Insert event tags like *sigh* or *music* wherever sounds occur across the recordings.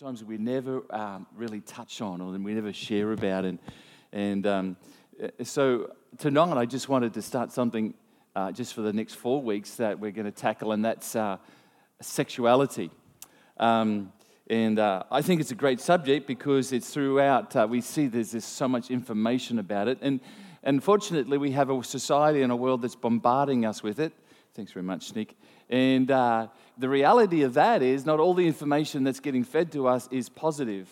sometimes we never um, really touch on or we never share about. And, and um, uh, so tonight I just wanted to start something uh, just for the next four weeks that we're going to tackle, and that's uh, sexuality. Um, and uh, I think it's a great subject because it's throughout, uh, we see there's, there's so much information about it. And unfortunately, we have a society and a world that's bombarding us with it. Thanks very much, Nick. And uh, the reality of that is not all the information that's getting fed to us is positive.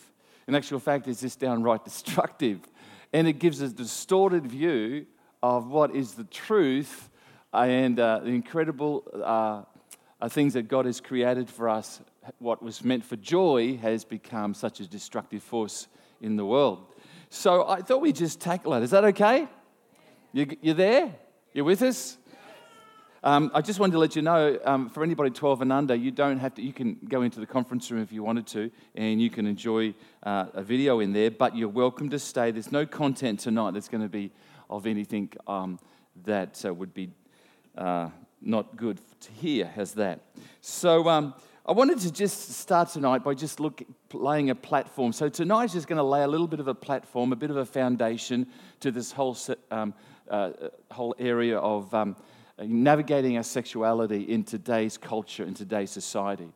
In actual fact, it's just downright *laughs* destructive. And it gives a distorted view of what is the truth and uh, the incredible uh, uh, things that God has created for us. What was meant for joy has become such a destructive force in the world. So I thought we'd just tackle it. Is that okay? You, you there? You're with us? Um, I just wanted to let you know, um, for anybody 12 and under, you don't have to. You can go into the conference room if you wanted to, and you can enjoy uh, a video in there. But you're welcome to stay. There's no content tonight that's going to be of anything um, that uh, would be uh, not good to hear. Has that? So um, I wanted to just start tonight by just look, laying a platform. So tonight is just going to lay a little bit of a platform, a bit of a foundation to this whole um, uh, whole area of um, uh, navigating our sexuality in today's culture, in today's society.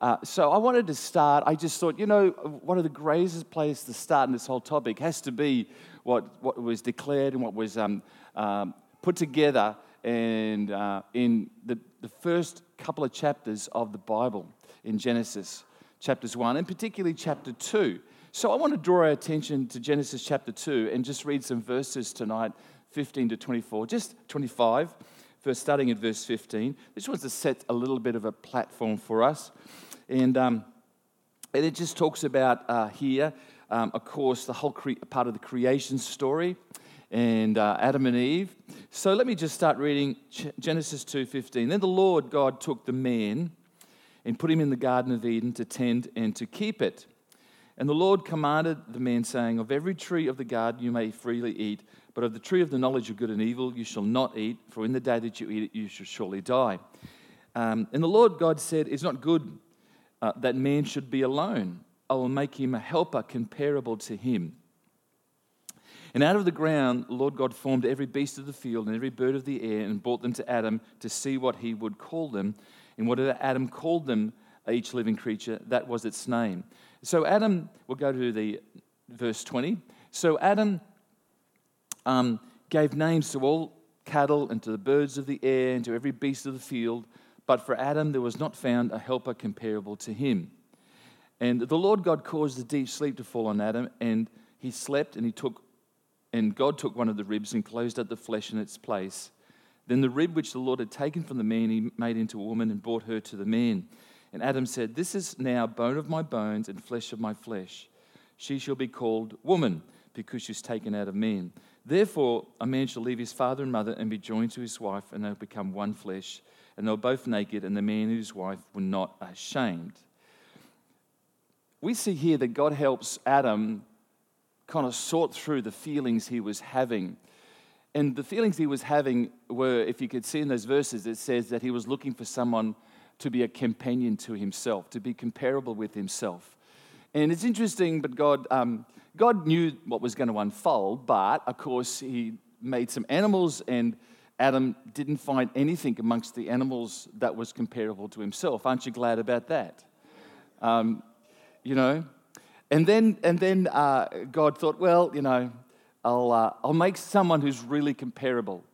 Uh, so I wanted to start. I just thought, you know, one of the greatest places to start in this whole topic has to be what, what was declared and what was um, um, put together and uh, in the, the first couple of chapters of the Bible in Genesis, chapters 1, and particularly chapter 2. So I want to draw our attention to Genesis chapter 2 and just read some verses tonight, 15 to 24, just 25 verse, starting at verse 15. This wants to set a little bit of a platform for us. And, um, and it just talks about uh, here, um, of course, the whole cre- part of the creation story and uh, Adam and Eve. So let me just start reading Genesis 2:15. Then the Lord God took the man and put him in the garden of Eden to tend and to keep it. And the Lord commanded the man saying, "Of every tree of the garden you may freely eat, but of the tree of the knowledge of good and evil you shall not eat, for in the day that you eat it you shall surely die. Um, and the Lord God said, It's not good uh, that man should be alone. I will make him a helper comparable to him. And out of the ground, the Lord God formed every beast of the field and every bird of the air and brought them to Adam to see what he would call them. And whatever Adam called them, each living creature, that was its name. So Adam, we'll go to the verse 20. So Adam um, gave names to all cattle and to the birds of the air and to every beast of the field. But for Adam, there was not found a helper comparable to him. And the Lord God caused a deep sleep to fall on Adam, and he slept, and he took, and God took one of the ribs and closed up the flesh in its place. Then the rib which the Lord had taken from the man, he made into a woman and brought her to the man. And Adam said, This is now bone of my bones and flesh of my flesh. She shall be called woman, because she's taken out of man. Therefore, a man shall leave his father and mother and be joined to his wife, and they'll become one flesh. And they're both naked, and the man and his wife were not ashamed. We see here that God helps Adam kind of sort through the feelings he was having. And the feelings he was having were, if you could see in those verses, it says that he was looking for someone to be a companion to himself, to be comparable with himself. And it's interesting, but God, um, God knew what was going to unfold, but of course, He made some animals, and Adam didn't find anything amongst the animals that was comparable to himself. Aren't you glad about that? Um, you know? And then, and then uh, God thought, well, you know, I'll, uh, I'll make someone who's really comparable.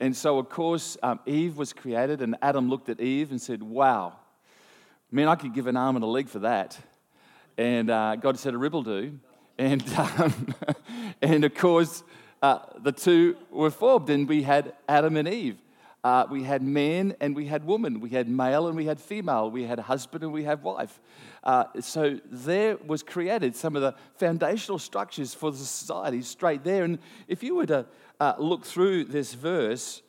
And so, of course, um, Eve was created, and Adam looked at Eve and said, wow, man, I could give an arm and a leg for that. And uh, God said, a rib will do. And, *laughs* um, and of course, uh, the two were formed, and we had Adam and Eve. Uh, we had man and we had woman. We had male and we had female. We had husband and we had wife. Uh, so there was created some of the foundational structures for the society straight there. And if you were to uh, look through this verse,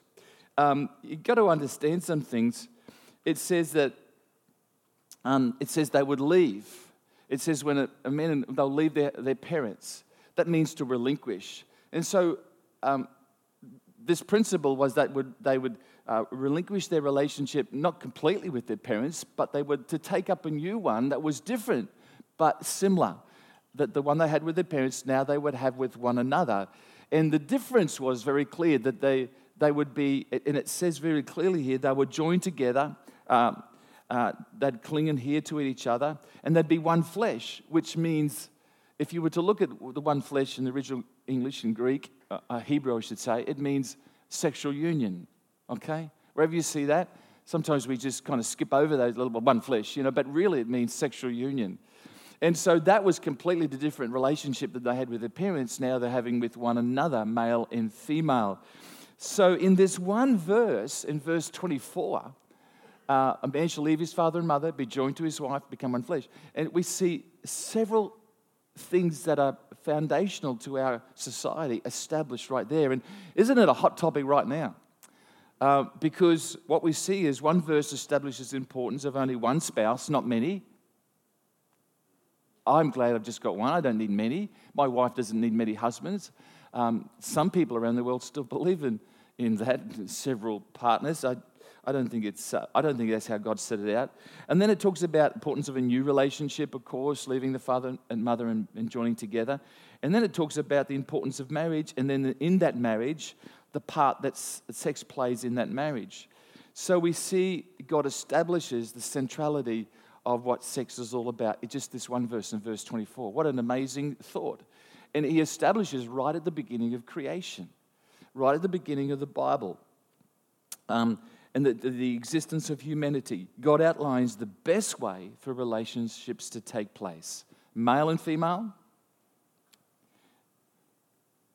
um, you've got to understand some things. It says that um, it says they would leave it says when a, a man, they'll leave their, their parents. That means to relinquish. And so um, this principle was that would, they would uh, relinquish their relationship not completely with their parents, but they were to take up a new one that was different but similar. That the one they had with their parents, now they would have with one another. And the difference was very clear that they, they would be, and it says very clearly here, they were joined together. Um, uh, they'd cling and adhere to each other, and they'd be one flesh, which means if you were to look at the one flesh in the original English and Greek, uh, uh, Hebrew, I should say, it means sexual union. Okay? Wherever you see that, sometimes we just kind of skip over those little one flesh, you know, but really it means sexual union. And so that was completely the different relationship that they had with their parents. Now they're having with one another, male and female. So in this one verse, in verse 24, uh, a man shall leave his father and mother, be joined to his wife, become one flesh. And we see several things that are foundational to our society established right there. And isn't it a hot topic right now? Uh, because what we see is one verse establishes the importance of only one spouse, not many. I'm glad I've just got one. I don't need many. My wife doesn't need many husbands. Um, some people around the world still believe in, in that, *laughs* several partners. I, I don't think it's. Uh, I don't think that's how God set it out. And then it talks about the importance of a new relationship, of course, leaving the father and mother and, and joining together. And then it talks about the importance of marriage, and then in that marriage, the part that sex plays in that marriage. So we see God establishes the centrality of what sex is all about. It's just this one verse in verse 24. What an amazing thought. And he establishes right at the beginning of creation, right at the beginning of the Bible. Um, and the, the existence of humanity, God outlines the best way for relationships to take place male and female.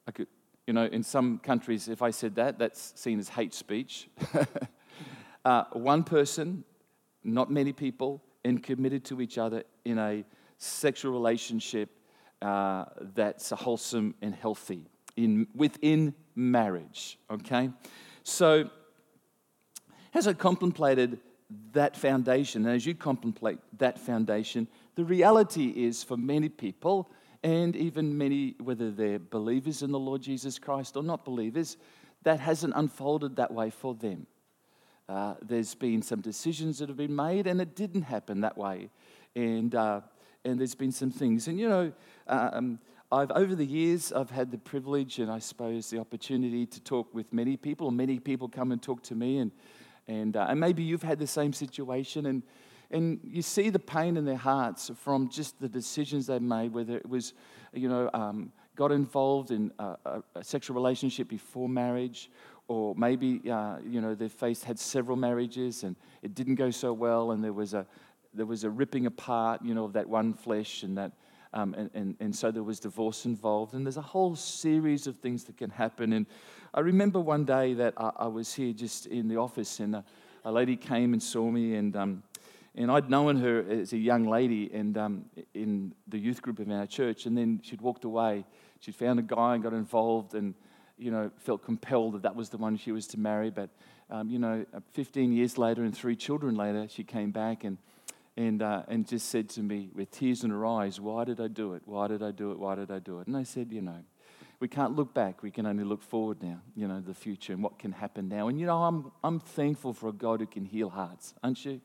I could, you know, in some countries, if I said that, that's seen as hate speech. *laughs* uh, one person, not many people, and committed to each other in a sexual relationship uh, that's wholesome and healthy in, within marriage. Okay? So, as I contemplated that foundation, and as you contemplate that foundation, the reality is for many people, and even many, whether they're believers in the Lord Jesus Christ or not believers, that hasn't unfolded that way for them. Uh, there's been some decisions that have been made, and it didn't happen that way. And, uh, and there's been some things. And you know, um, I've, over the years, I've had the privilege and I suppose the opportunity to talk with many people. Many people come and talk to me, and and, uh, and maybe you've had the same situation, and, and you see the pain in their hearts from just the decisions they've made, whether it was, you know, um, got involved in a, a, a, sexual relationship before marriage, or maybe, uh, you know, they've faced, had several marriages and it didn't go so well, and there was a, there was a ripping apart, you know, of that one flesh, and that um, and, and, and so there was divorce involved. And there's a whole series of things that can happen. And I remember one day that I, I was here just in the office, and a, a lady came and saw me, and, um, and I'd known her as a young lady and, um, in the youth group of our church. And then she'd walked away. She'd found a guy and got involved, and you know, felt compelled that that was the one she was to marry. But, um, you know, 15 years later and three children later, she came back and and, uh, and just said to me with tears in her eyes, Why did I do it? Why did I do it? Why did I do it? And I said, You know, we can't look back. We can only look forward now, you know, the future and what can happen now. And, you know, I'm, I'm thankful for a God who can heal hearts, aren't you?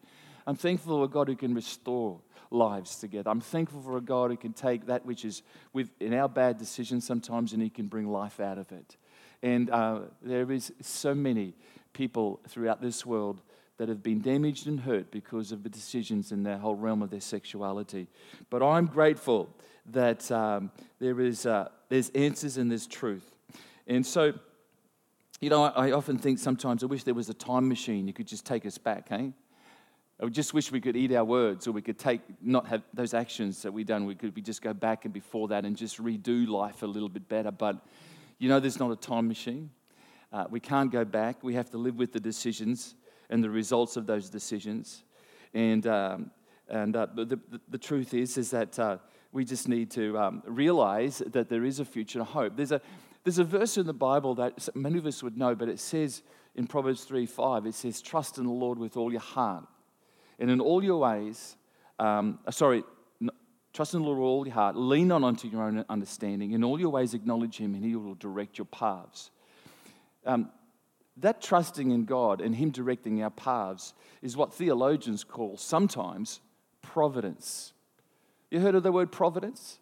I'm thankful for a God who can restore lives together. I'm thankful for a God who can take that which is with, in our bad decisions sometimes and he can bring life out of it. And uh, there is so many people throughout this world that have been damaged and hurt because of the decisions in the whole realm of their sexuality. But I'm grateful that um, there is, uh, there's answers and there's truth. And so, you know, I, I, often think sometimes I wish there was a time machine you could just take us back, hey? I just wish we could eat our words or we could take, not have those actions that we've done. We could we just go back and before that and just redo life a little bit better. But, you know, there's not a time machine. Uh, we can't go back. We have to live with the decisions and the results of those decisions. And, um, and uh, the, the, the, truth is, is that uh, we just need to um, realize that there is a future and hope. There's a, there's a verse in the Bible that many of us would know, but it says in Proverbs 3 5, it says, Trust in the Lord with all your heart. And in all your ways, um, uh, sorry, trust in the Lord with all your heart, lean on unto your own understanding. In all your ways, acknowledge Him, and He will direct your paths. Um, that trusting in God and Him directing our paths is what theologians call sometimes providence. You heard of the word providence?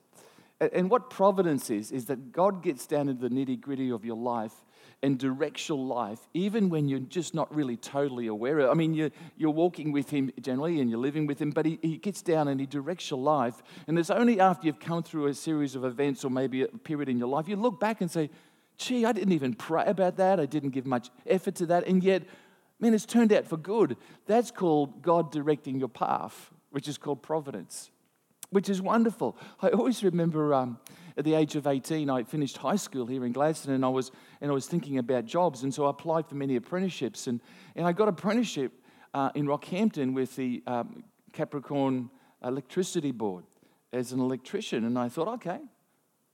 And what providence is, is that God gets down into the nitty gritty of your life and directs your life, even when you're just not really totally aware of it. I mean, you're, you're walking with Him generally and you're living with Him, but he, he gets down and He directs your life. And it's only after you've come through a series of events or maybe a period in your life, you look back and say, gee, I didn't even pray about that. I didn't give much effort to that. And yet, man, it's turned out for good. That's called God directing your path, which is called providence which is wonderful. I always remember um, at the age of 18, I finished high school here in Gladstone and I was, and I was thinking about jobs. And so I applied for many apprenticeships. And, and I got an apprenticeship uh, in Rockhampton with the um, Capricorn Electricity Board as an electrician. And I thought, okay,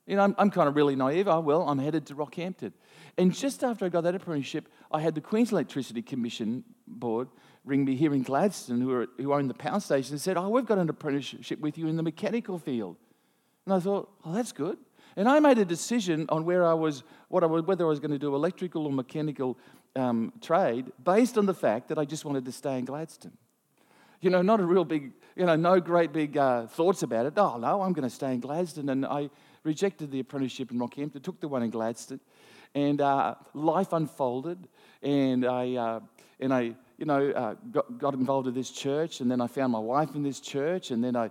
you know, I'm, I'm kind of really naive. Oh, well, I'm headed to Rockhampton. And just after I got that apprenticeship, I had the Queen's Electricity Commission Board ring me here in Gladstone, who, are, who own the power station, and said, Oh, we've got an apprenticeship with you in the mechanical field. And I thought, Oh, that's good. And I made a decision on where I was, what I was whether I was going to do electrical or mechanical um, trade based on the fact that I just wanted to stay in Gladstone. You know, not a real big, you know, no great big uh, thoughts about it. Oh, no, I'm going to stay in Gladstone. And I rejected the apprenticeship in Rockhampton, took the one in Gladstone. And uh, life unfolded. And I, uh, and I you know, uh, got, got, involved with this church, and then I found my wife in this church, and then I,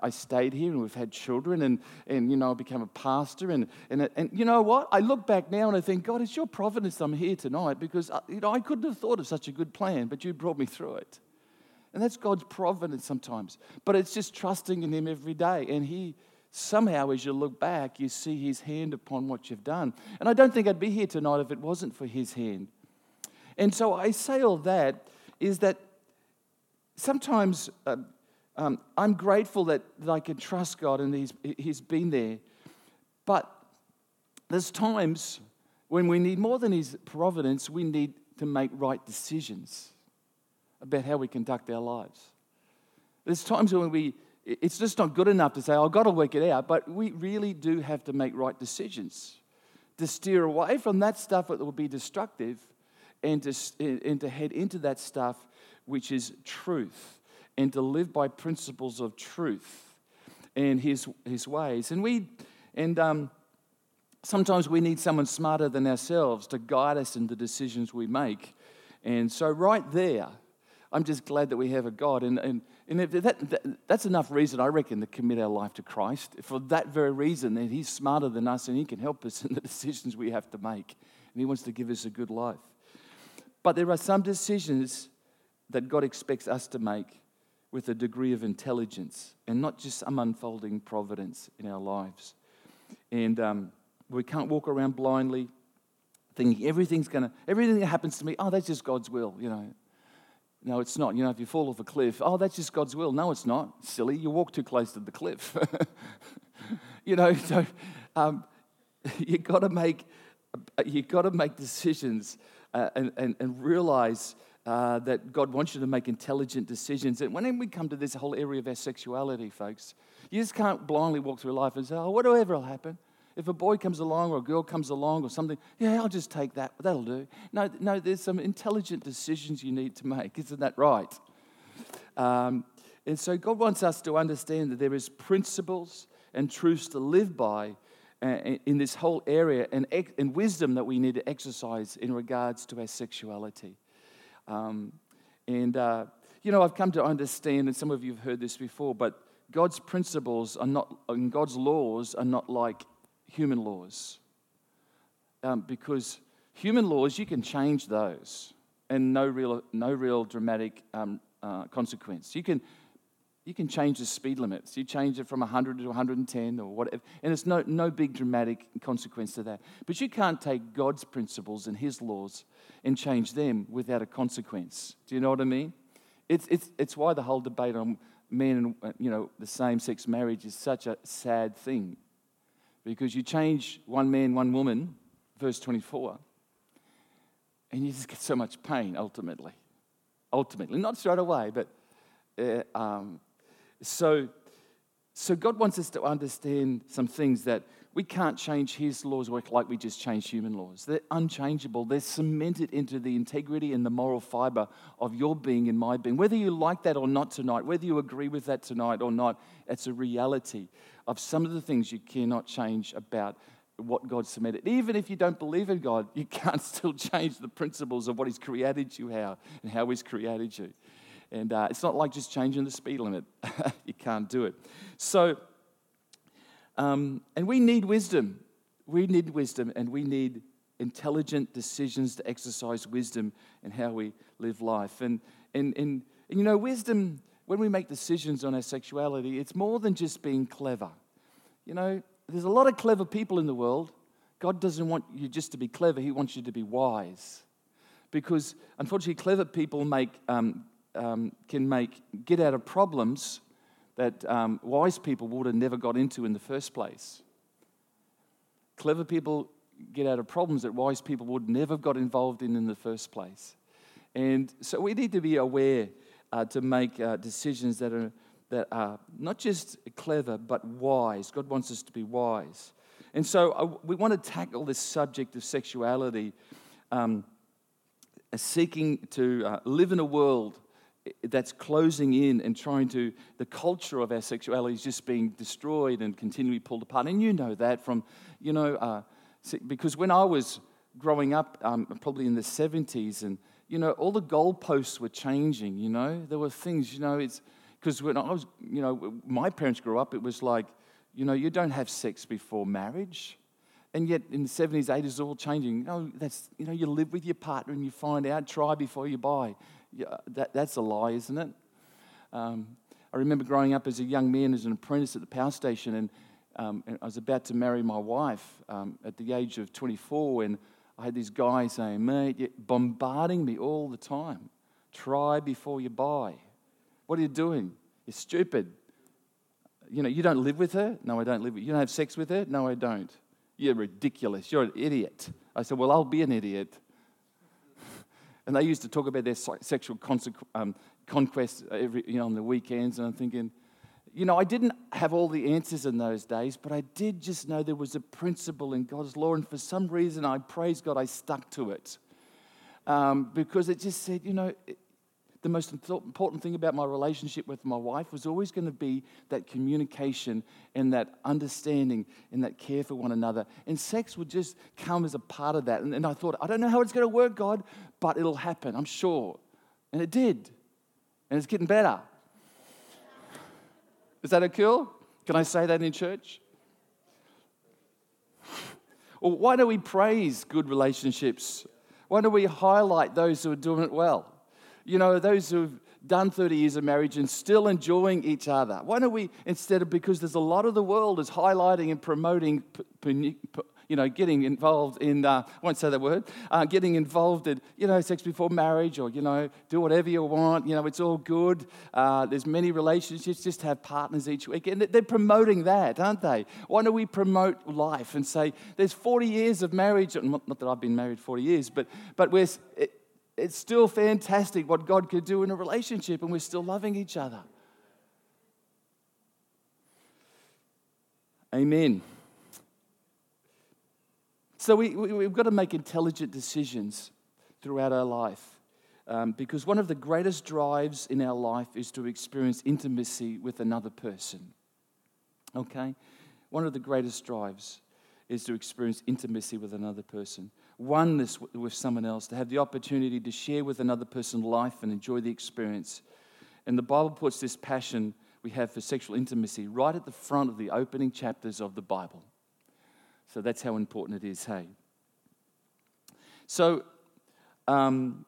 I stayed here, and we've had children, and, and you know, I became a pastor. And, and, and you know what? I look back now and I think, God, it's your providence I'm here tonight because, uh, you know, I couldn't have thought of such a good plan, but you brought me through it. And that's God's providence sometimes. But it's just trusting in Him every day. And He, somehow, as you look back, you see His hand upon what you've done. And I don't think I'd be here tonight if it wasn't for His hand. And so I say all that is that sometimes uh, um, I'm grateful that, that I can trust God and he's, he's been there. But there's times when we need more than His providence, we need to make right decisions about how we conduct our lives. There's times when we, it's just not good enough to say, oh, I've got to work it out, but we really do have to make right decisions to steer away from that stuff that will be destructive and to, and to head into that stuff which is truth and to live by principles of truth and his, his ways. And we, and um, sometimes we need someone smarter than ourselves to guide us in the decisions we make. And so, right there, I'm just glad that we have a God. And, and, and that, that, that's enough reason, I reckon, to commit our life to Christ. For that very reason, that He's smarter than us and He can help us *laughs* in the decisions we have to make. And He wants to give us a good life. But there are some decisions that God expects us to make with a degree of intelligence and not just some unfolding providence in our lives. And um, we can't walk around blindly thinking everything's going to, everything that happens to me, oh, that's just God's will, you know. No, it's not. You know, if you fall off a cliff, oh, that's just God's will. No, it's not. Silly. You walk too close to the cliff. *laughs* you know, so um, *laughs* you've got to make, you've got to make decisions uh, and, and, and realize uh, that God wants you to make intelligent decisions. And when we come to this whole area of our sexuality, folks, you just can't blindly walk through life and say, oh, whatever will happen. If a boy comes along or a girl comes along or something, yeah, I'll just take that. That'll do. No, no, there's some intelligent decisions you need to make. *laughs* Isn't that right? Um, and so God wants us to understand that there is principles and truths to live by in this whole area and, and wisdom that we need to exercise in regards to our sexuality. Um, and, uh, you know, I've come to understand, and some of you have heard this before, but God's principles are not, and God's laws are not like human laws. Um, because human laws, you can change those and no real, no real dramatic um, uh, consequence. You can, you can change the speed limits. You change it from 100 to 110 or whatever, and it's no, no big dramatic consequence to that. But you can't take God's principles and His laws and change them without a consequence. Do you know what I mean? It's, it's, it's why the whole debate on men and you know, the same sex marriage is such a sad thing. Because you change one man, one woman, verse 24, and you just get so much pain ultimately. Ultimately, not straight away, but uh, um, so, So God wants us to understand some things that we can't change His laws like we just change human laws. They're unchangeable. They're cemented into the integrity and the moral fiber of your being and my being. Whether you like that or not tonight, whether you agree with that tonight or not, it's a reality of some of the things you cannot change about what God cemented. Even if you don't believe in God, you *laughs* can't still change the principles of what He's created you how and how He's created you. And uh, it's not like just changing the speed limit. *laughs* you can't do it. So, um, and we need wisdom. We need wisdom, and we need intelligent decisions to exercise wisdom in how we live life. And, and, and, and you know, wisdom, when we make decisions on our sexuality, it's more than just being clever. You know, there's a lot of clever people in the world. God doesn't want you just to be clever, He wants you to be wise. Because unfortunately, clever people make, um, um, can make get out of problems that um, wise people would have never got into in the first place. Clever people get out of problems that wise people would never have got involved in in the first place. And so we need to be aware uh, to make uh, decisions that are, that are not just clever, but wise. God wants us to be wise. And so uh, we want to tackle this subject of sexuality, um, seeking to uh, live in a world that's closing in and trying to, the culture of our sexuality is just being destroyed and continually pulled apart. And you know that from, you know, uh, because when I was growing up, um, probably in the 70s, and, you know, all the goalposts were changing, you know, there were things, you know, it's, because when I was, you know, my parents grew up, it was like, you know, you don't have sex before marriage. And yet in the 70s, 80s, it's all changing. You know, that's, you know, you live with your partner and you find out, try before you buy that, that's a lie, isn't it? Um, I remember growing up as a young man as an apprentice at the power station, and, um, and I was about to marry my wife um, at the age of 24, and I had this guy saying, mate, you're bombarding me all the time. Try before you buy. What are you doing? You're stupid. You know, you don't live with her? No, I don't live with You don't have sex with her? No, I don't. You're ridiculous. You're an idiot. I said, Well, I'll be an idiot. And they used to talk about their sexual um, conquest every, you know, on the weekends. And I'm thinking, you know, I didn't have all the answers in those days, but I did just know there was a principle in God's law. And for some reason, I praise God, I stuck to it. Um, because it just said, you know, it, the most important thing about my relationship with my wife was always going to be that communication and that understanding and that care for one another. And sex would just come as a part of that. And, and I thought, I don't know how it's going to work, God, but it'll happen, I'm sure. And it did. And it's getting better. Is that a cool? Can I say that in church? Well, why do we praise good relationships? Why do we highlight those who are doing it well? you know, those who've done 30 years of marriage and still enjoying each other? Why don't we, instead of, because there's a lot of the world is highlighting and promoting, you know, getting involved in, uh, I won't say that word, uh, getting involved in, you know, sex before marriage or, you know, do whatever you want, you know, it's all good. Uh, there's many relationships, just have partners each week. And they're promoting that, aren't they? Why don't we promote life and say, there's 40 years of marriage, not that I've been married 40 years, but, but we're, it's still fantastic what God could do in a relationship, and we're still loving each other. Amen. So we, we, have got to make intelligent decisions throughout our life. Um, because one of the greatest drives in our life is to experience intimacy with another person. Okay? One of the greatest drives is to experience intimacy with another person oneness with someone else, to have the opportunity to share with another person life and enjoy the experience. And the Bible puts this passion we have for sexual intimacy right at the front of the opening chapters of the Bible. So that's how important it is, hey? So, um,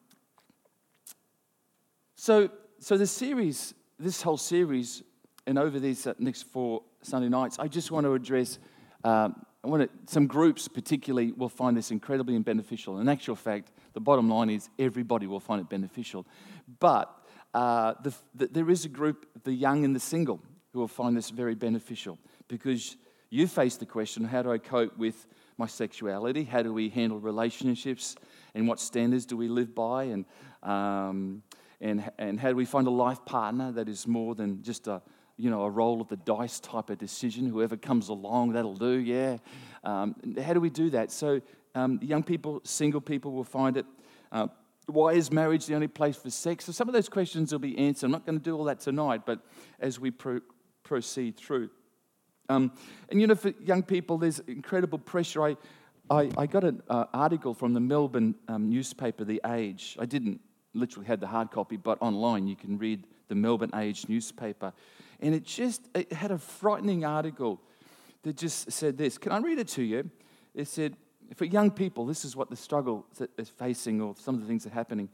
so, so the series, this whole series, and over these uh, next four Sunday nights, I just want to address um, I want to, some groups particularly will find this incredibly beneficial. In actual fact, the bottom line is everybody will find it beneficial. But uh, the, the, there is a group, the young and the single, who will find this very beneficial because you face the question how do I cope with my sexuality? How do we handle relationships? And what standards do we live by? And, um, and, and how do we find a life partner that is more than just a, you know, a roll of the dice type of decision. Whoever comes along, that'll do, yeah. Um, how do we do that? So, um, young people, single people will find it. Uh, why is marriage the only place for sex? So, some of those questions will be answered. I'm not going to do all that tonight, but as we pro- proceed through. Um, and you know, for young people, there's incredible pressure. I, I, I got an uh, article from the Melbourne um, newspaper, The Age. I didn't literally had the hard copy, but online you can read the Melbourne Age newspaper. And it just it had a frightening article that just said this. Can I read it to you? It said, for young people, this is what the struggle is facing, or some of the things that are happening.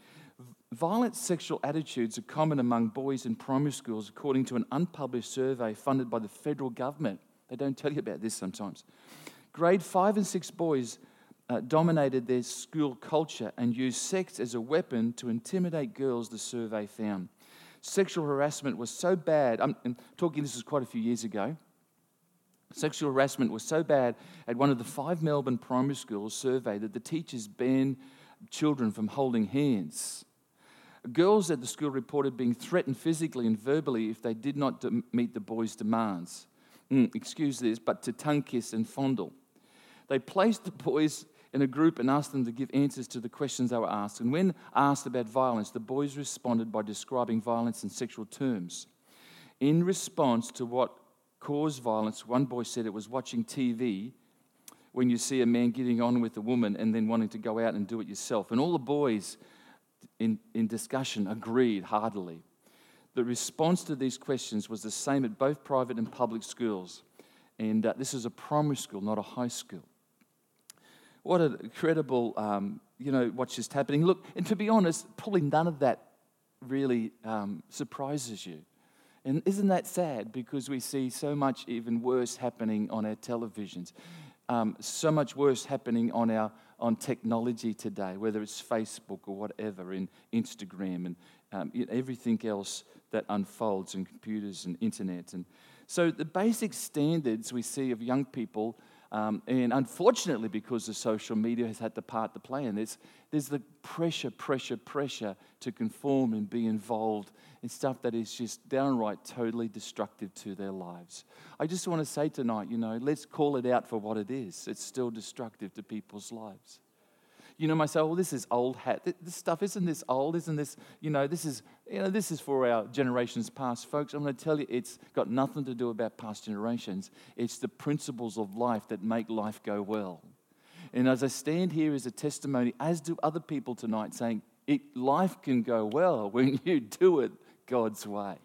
Violent sexual attitudes are common among boys in primary schools, according to an unpublished survey funded by the federal government. They don't tell you about this sometimes. Grade five and six boys uh, dominated their school culture and used sex as a weapon to intimidate girls, the survey found. Sexual harassment was so bad, I'm, I'm talking this was quite a few years ago. Sexual harassment was so bad at one of the five Melbourne primary schools surveyed that the teachers banned children from holding hands. Girls at the school reported being threatened physically and verbally if they did not meet the boys' demands. Mm, excuse this, but to tongue kiss and fondle. They placed the boys in a group and asked them to give answers to the questions they were asked. And when asked about violence, the boys responded by describing violence in sexual terms. In response to what caused violence, one boy said it was watching TV when you see a man getting on with a woman and then wanting to go out and do it yourself. And all the boys in, in discussion agreed heartily. The response to these questions was the same at both private and public schools. And uh, this is a primary school, not a high school. What an incredible, um, you know, what's just happening. Look, and to be honest, probably none of that really um, surprises you. And isn't that sad? Because we see so much even worse happening on our televisions, um, so much worse happening on our on technology today, whether it's Facebook or whatever, in Instagram and um, everything else that unfolds in computers and internet. And so the basic standards we see of young people um, and unfortunately, because the social media has had the part to play in this, there's the pressure, pressure, pressure to conform and be involved in stuff that is just downright totally destructive to their lives. I just want to say tonight, you know, let's call it out for what it is. It's still destructive to people's lives. You know, say, oh, this is old hat. This stuff isn't this old, isn't this, you know, this is, you know, this is for our generations past. Folks, I'm going to tell you, it's got nothing to do about past generations. It's the principles of life that make life go well. And as I stand here as a testimony, as do other people tonight, saying, it, life can go well when *laughs* you do it God's way.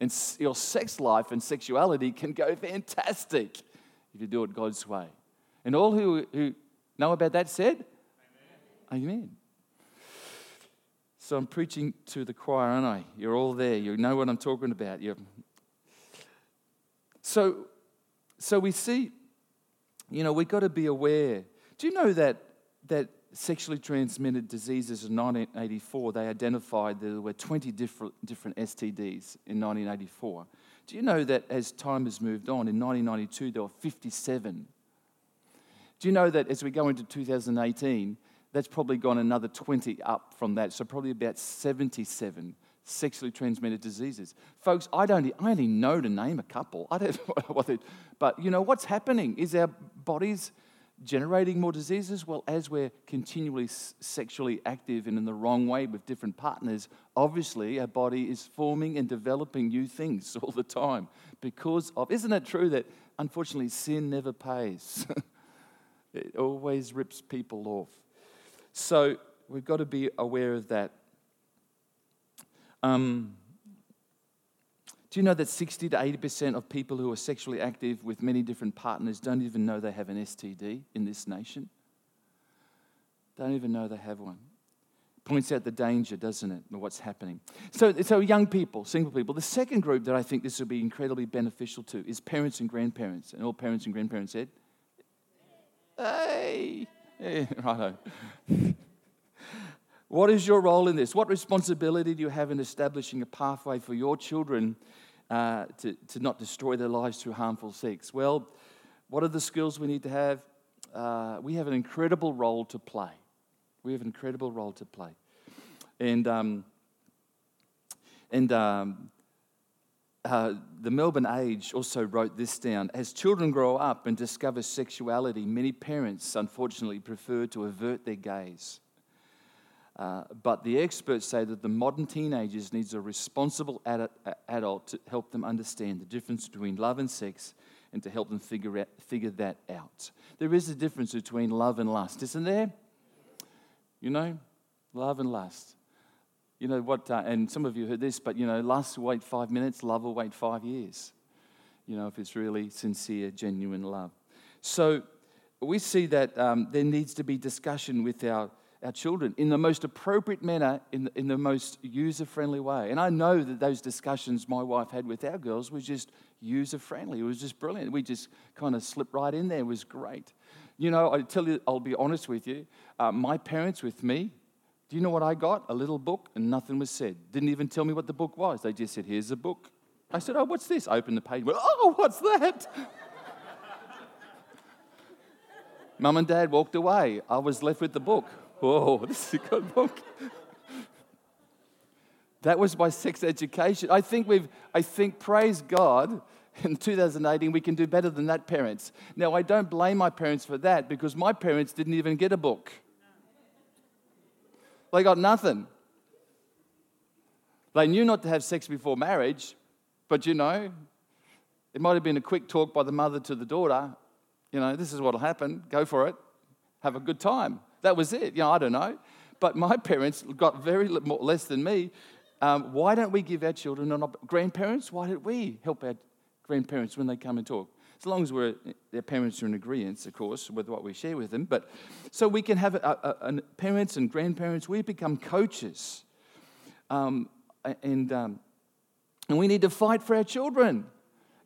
And your sex life and sexuality can go fantastic if you do it God's way. And all who, who know about that said, Amen. So I'm preaching to the choir, aren't I? You're all there. You know what I'm talking about. You're... So, so we see, you know, we've got to be aware. Do you know that, that sexually transmitted diseases in 1984, they identified there were 20 different, different STDs in 1984. Do you know that as time has moved on, in 1992 there were 57? Do you know that as we go into 2018, that's probably gone another 20 up from that. So probably about 77 sexually transmitted diseases. Folks, I don't I only know to name a couple. I don't *laughs* what they, but you know what's happening is our bodies generating more diseases? Well, as we're continually sexually active and in the wrong way with different partners, obviously our body is forming and developing new things *laughs* all the time because of, isn't it true that unfortunately sin never pays? *laughs* it always rips people off. So we've got to be aware of that. Um, do you know that 60 to 80% of people who are sexually active with many different partners don't even know they have an STD in this nation? Don't even know they have one. Points out the danger, doesn't it, of what's happening. So, so, young people, single people. The second group that I think this will be incredibly beneficial to is parents and grandparents. And all parents and grandparents said, Hey, yeah, *laughs* righto. what is your role in this? What responsibility do you have in establishing a pathway for your children uh, to, to not destroy their lives through harmful sex? Well, what are the skills we need to have? Uh, we have an incredible role to play. We have an incredible role to play. And, um, and um, uh, the Melbourne Age also wrote this down. As children grow up and discover sexuality, many parents unfortunately prefer to avert their gaze. Uh, but the experts say that the modern teenagers needs a responsible ad- adult to help them understand the difference between love and sex and to help them figure, out, figure that out. There is a difference between love and lust, isn't there? You know, love and lust. You know what, uh, and some of you heard this, but you know, lust will wait five minutes, love will wait five years. You know, if it's really sincere, genuine love. So we see that um, there needs to be discussion with our, our children in the most appropriate manner, in the, in the most user friendly way. And I know that those discussions my wife had with our girls was just user friendly. It was just brilliant. We just kind of slipped right in there. It was great. You know, I tell you, I'll be honest with you. Uh, my parents with me, do you know what I got? A little book and nothing was said. Didn't even tell me what the book was. They just said, Here's a book. I said, Oh, what's this? I opened the page. Went, oh, what's that? *laughs* Mum and dad walked away. I was left with the book. Whoa, *laughs* this is a good book. that was my sex education. I think we've, I think, praise God, *laughs* in 2018, we can do better than that, parents. Now, I don't blame my parents for that because my parents didn't even get a book. They got nothing. They knew not to have sex before marriage, but you know, it might have been a quick talk by the mother to the daughter. You know, this is what'll happen. Go for it. Have a good time. That was it. You know, I don't know. But my *laughs* parents got very more, less than me. Um, why don't we give our children an op- grandparents? Why don't we help our grandparents when they come and talk? As long as we're, their parents are in agreement, of course, with what we share with them. But so we can have a, a, a parents and grandparents, we become coaches. Um, and, um, and we need to fight for our children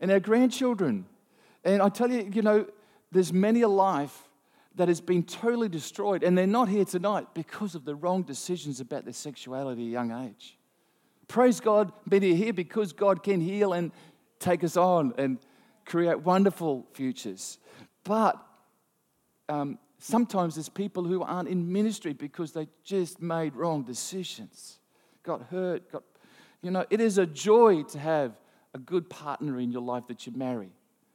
and our grandchildren. And I tell you, you know, there's many a life that has been totally destroyed, and they're not here tonight because of the wrong decisions about their sexuality at a young age. Praise God, many are here because God can heal and take us on and create wonderful futures. But um, sometimes there's people who aren't in ministry because they just made wrong decisions, got hurt, got, you know, it is a joy to have a good partner in your life that you marry.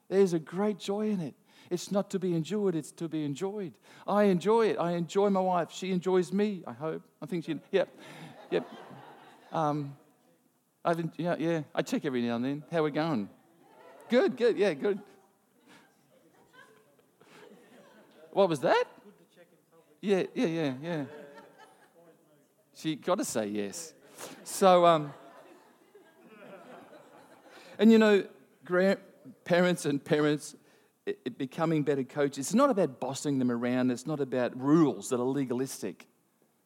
There's a great joy in it. It's not to be endured, it's to be enjoyed. I enjoy it. I enjoy my wife. She enjoys me, I hope. I think she, yep, yep. Um, I've, yeah, yeah. I check every now and then. How we going? Good, good, yeah, good. What was that? Yeah, yeah, yeah, yeah. She got to say yes. So, um, and you know, parents and parents it, it becoming better coaches. It's not about bossing them around. It's not about rules that are legalistic.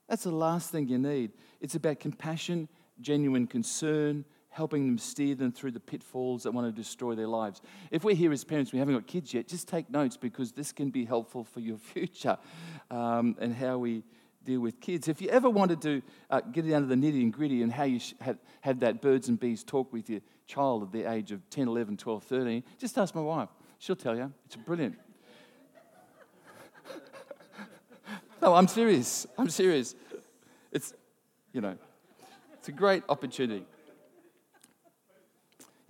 That's the last thing you need. It's about compassion, genuine concern, helping them steer them through the pitfalls that want to destroy their lives. If we're here as parents, we haven't got kids yet, just take notes because this can be helpful for your *laughs* future um, and how we deal with kids. If you ever wanted to uh, get down to the nitty and gritty and how you have, have that birds and bees talk with your child at the age of 10, 11, 12, 13, just ask my wife. She'll tell you. It's brilliant. *laughs* no, I'm serious. I'm serious. It's, you know, it's a great opportunity.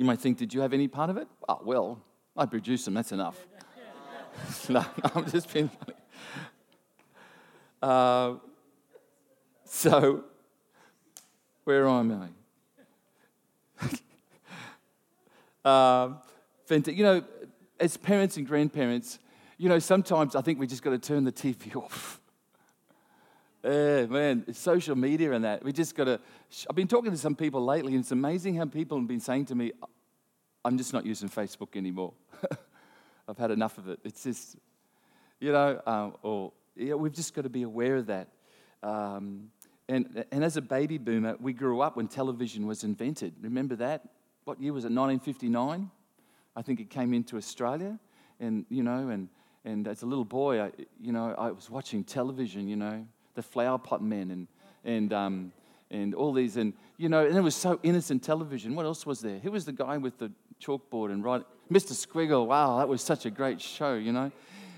You might think, did you have any part of it? Oh, well, I produced them, that's enough. *laughs* no, no, *laughs* I'm just being funny. Uh, so, where am I? *laughs* uh, you know, as parents and grandparents, you know, sometimes I think we just got to turn the TV off. Yeah, man, social media and that. We just got to. I've been talking to some people lately, and it's amazing how people have been saying to me, I'm just not using Facebook anymore. *laughs* I've had enough of it. It's just, you know, um, or yeah, we've just got to be aware of that. Um, and, and as a baby boomer, we grew up when television was invented. Remember that? What year was it? 1959? I think it came into Australia. And, you know, and, and as a little boy, I, you know, I was watching television, you know, the flower pot men and, and, um, and all these. And, you know, and it was so innocent television. What else was there? Who was the guy with the chalkboard and write? Mr. Squiggle, wow, that was such a great show, you know.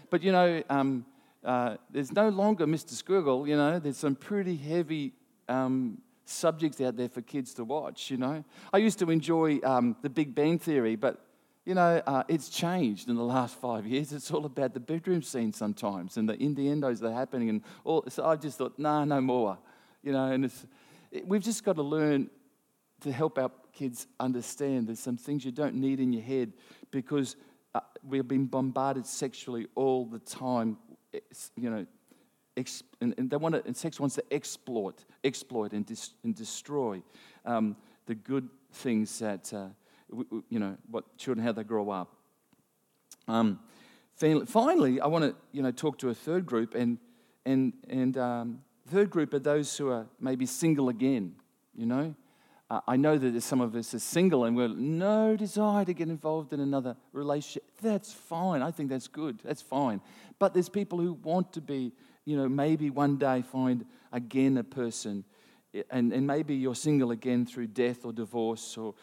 But, you know, um, uh, there's no longer Mr. Squiggle, you know, there's some pretty heavy um, subjects out there for kids to watch, you know. I used to enjoy um, the Big Bang Theory, but, you know, uh, it's changed in the last five years. It's all about the bedroom scene sometimes and the innuendos that are happening. And all, so I just thought, nah, no more, you know. And it's, it, we've just got to learn to help our kids understand there's some things you don't need in your head because uh, we've been bombarded sexually all the time, you know, ex- and, and, they want to, and sex wants to exploit, exploit and, dis- and destroy um, the good things that, uh, you know, what children, how they grow up. Um, finally, I want to, you know, talk to a third group, and, and, and um, third group are those who are maybe single again, you know. Uh, I know that some of us are single and we're no desire to get involved in another relationship. That's fine. I think that's good. That's fine. But there's people who want to be you know, maybe one day find again a person, and, and maybe you're single again through death or divorce, or,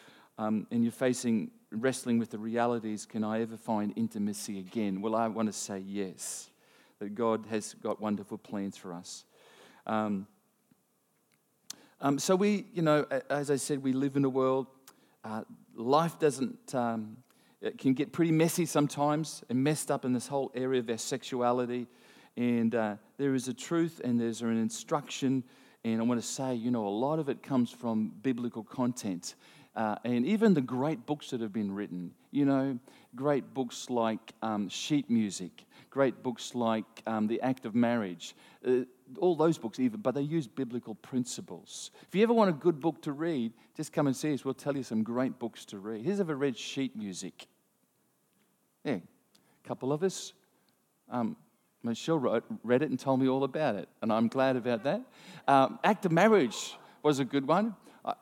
um, and you're facing, wrestling with the realities can I ever find intimacy again? Well, I want to say yes, that God has got wonderful plans for us. Um, um, so we, you know, as I said, we live in a world. Uh, life doesn't. Um, it can get pretty messy sometimes and messed up in this whole area of our sexuality and uh, there is a truth and there's an instruction. And I want to say, you know, a lot of it comes from biblical content. Uh, and even the great books that have been written, you know, great books like um, sheet music, great books like um, The Act of Marriage, uh, all those books, even, but they use biblical principles. If you ever want a good book to read, just come and see us. We'll tell you some great books to read. Who's ever read sheet music? Yeah, a couple of us. Um, Michelle wrote, read it and told me all about it, and I'm glad about that. Um, Act of Marriage was a good one. Uh,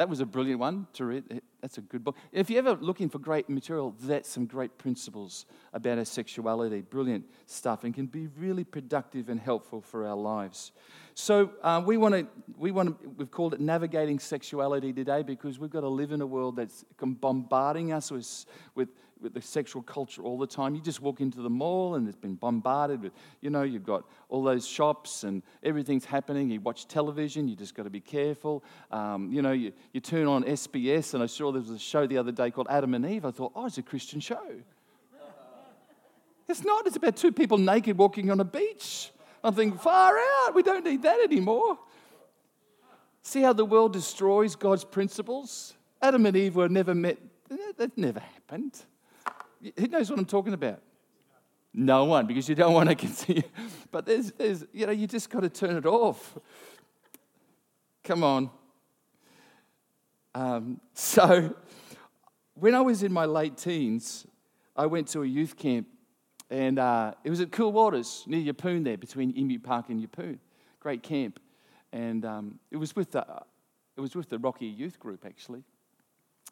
that was a brilliant one to read. That's a good book. If you're ever looking for great material, that's some great principles about our sexuality. Brilliant stuff, and can be really productive and helpful for our lives. So uh, we want to, we want to, we've called it navigating sexuality today because we've got to live in a world that's bombarding us with, with with the sexual culture all the time. You just walk into the mall and it's been bombarded with, you know, you've got all those shops and everything's happening. You watch television, you just got to be careful. Um, you know, you, you turn on SBS, and I saw there was a show the other day called Adam and Eve. I thought, oh, it's a Christian show. *laughs* It's not, it's about two people naked walking on a beach. I'm thinking, far out, we don't need that anymore. See how the world destroys God's principles? Adam and Eve were never met, that never happened. Who knows what I'm talking about? No one, because you don't want to *laughs* continue. But there's, there's you know, you just got to turn it off. Come on. Um, *laughs* so, when I was in my late teens, I went to a youth camp, and uh, it was at Cool Waters near Yeppoon, there between Emu Park and Yeppoon. Great camp, and um, it was with the it was with the Rocky Youth Group actually,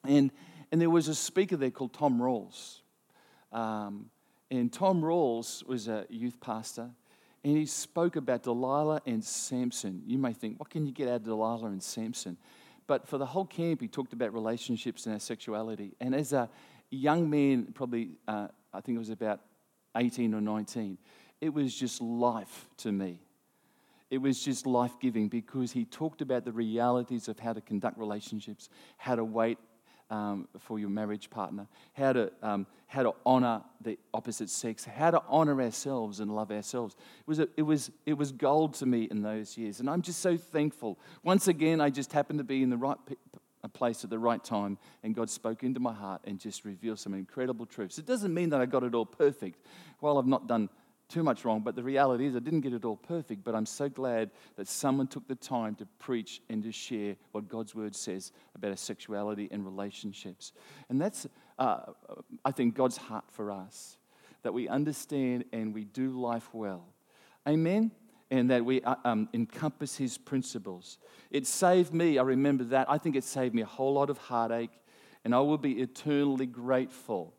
and and there was a speaker there called Tom Rawls, um, and Tom Rawls was a youth pastor, and he spoke about Delilah and Samson. You may think, what can you get out of Delilah and Samson? But for the whole camp, he talked about relationships and our sexuality. And as a young man, probably, uh, I think it was about 18 or 19, it was just life to me. It was just life giving because he talked about the realities of how to conduct relationships, how to wait um, for your marriage partner, how to, um, how to honor the opposite sex, how to honor ourselves and love ourselves. It was, a, it, was, it was gold to me in those years. And I'm just so thankful. Once again, I just happened to be in the right place at the right time, and God spoke into my heart and just revealed some incredible truths. It doesn't mean that I got it all perfect. While I've not done too much wrong, but the reality is I didn't get it all perfect. But I'm so glad that someone took the time to preach and to share what God's word says about our sexuality and relationships. And that's, uh, I think, God's heart for us that we understand and we do life well. Amen? And that we uh, um, encompass his principles. It saved me, I remember that. I think it saved me a whole lot of heartache, and I will be eternally grateful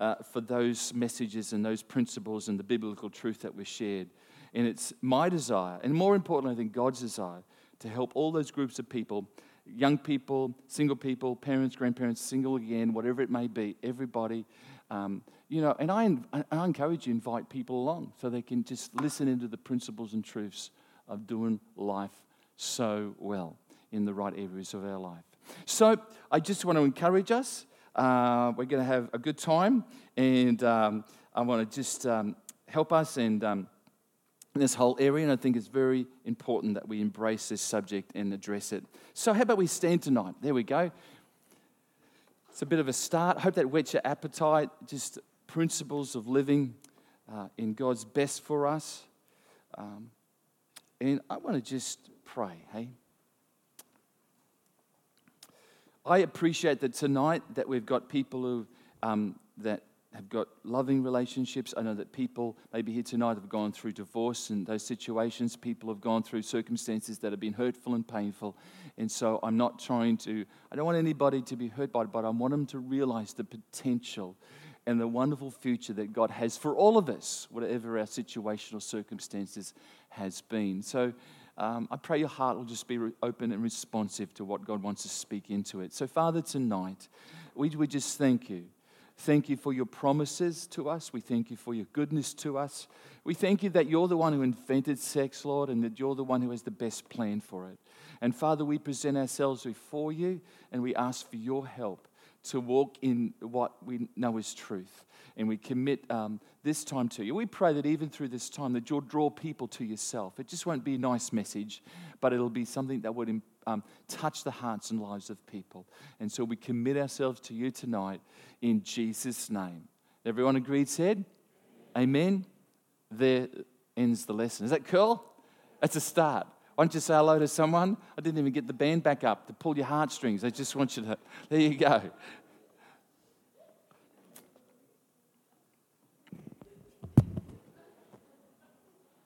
uh, for those messages and those principles and the biblical truth that was shared. And it's my desire, and more importantly, I think God's desire, to help all those groups of people young people, single people, parents, grandparents, single again, whatever it may be, everybody. Um, you know, and I, I encourage you invite people along so they can just listen into the principles and truths of doing life so well. in the right areas of our life. So I just want to encourage us. Uh, we're going to have a good time, and um, I want to just um, help us and um, in this whole area. And I think it's very important that we embrace this subject and address it. So, how about we stand tonight? There we go. It's a bit of a start. Hope that whets your appetite. Just principles of living uh, in God's best for us. Um, and I want to just pray, hey? I appreciate that tonight that we've got people who um, that have got loving relationships. I know that people maybe here tonight have gone through divorce and those situations. People have gone through circumstances that have been hurtful and painful. And so I'm not trying to, I don't want anybody to be hurt by it, but I want them to realize the potential and the wonderful future that God has for all of us, whatever our situation or circumstances has been. So um, I pray your heart will just be open and responsive to what God wants to speak into it. So, Father, tonight, we, we just thank you Thank you for your promises to us. We thank you for your goodness to us. We thank you that you're the one who invented sex, Lord, and that you're the one who has the best plan for it. And Father, we present ourselves before you and we ask for your help to walk in what we know is truth. And we commit um, this time to you. We pray that even through this time that you'll draw people to yourself. It just won't be a nice message, but it'll be something that would um, touch the hearts and lives of people. And so we commit ourselves to you tonight in Jesus' name. Everyone agreed, said? Amen. There ends the lesson. Is that cool? That's a start. Why don't you say hello to someone? I didn't even get the band back up to pull your heartstrings. I just want you to, there you go.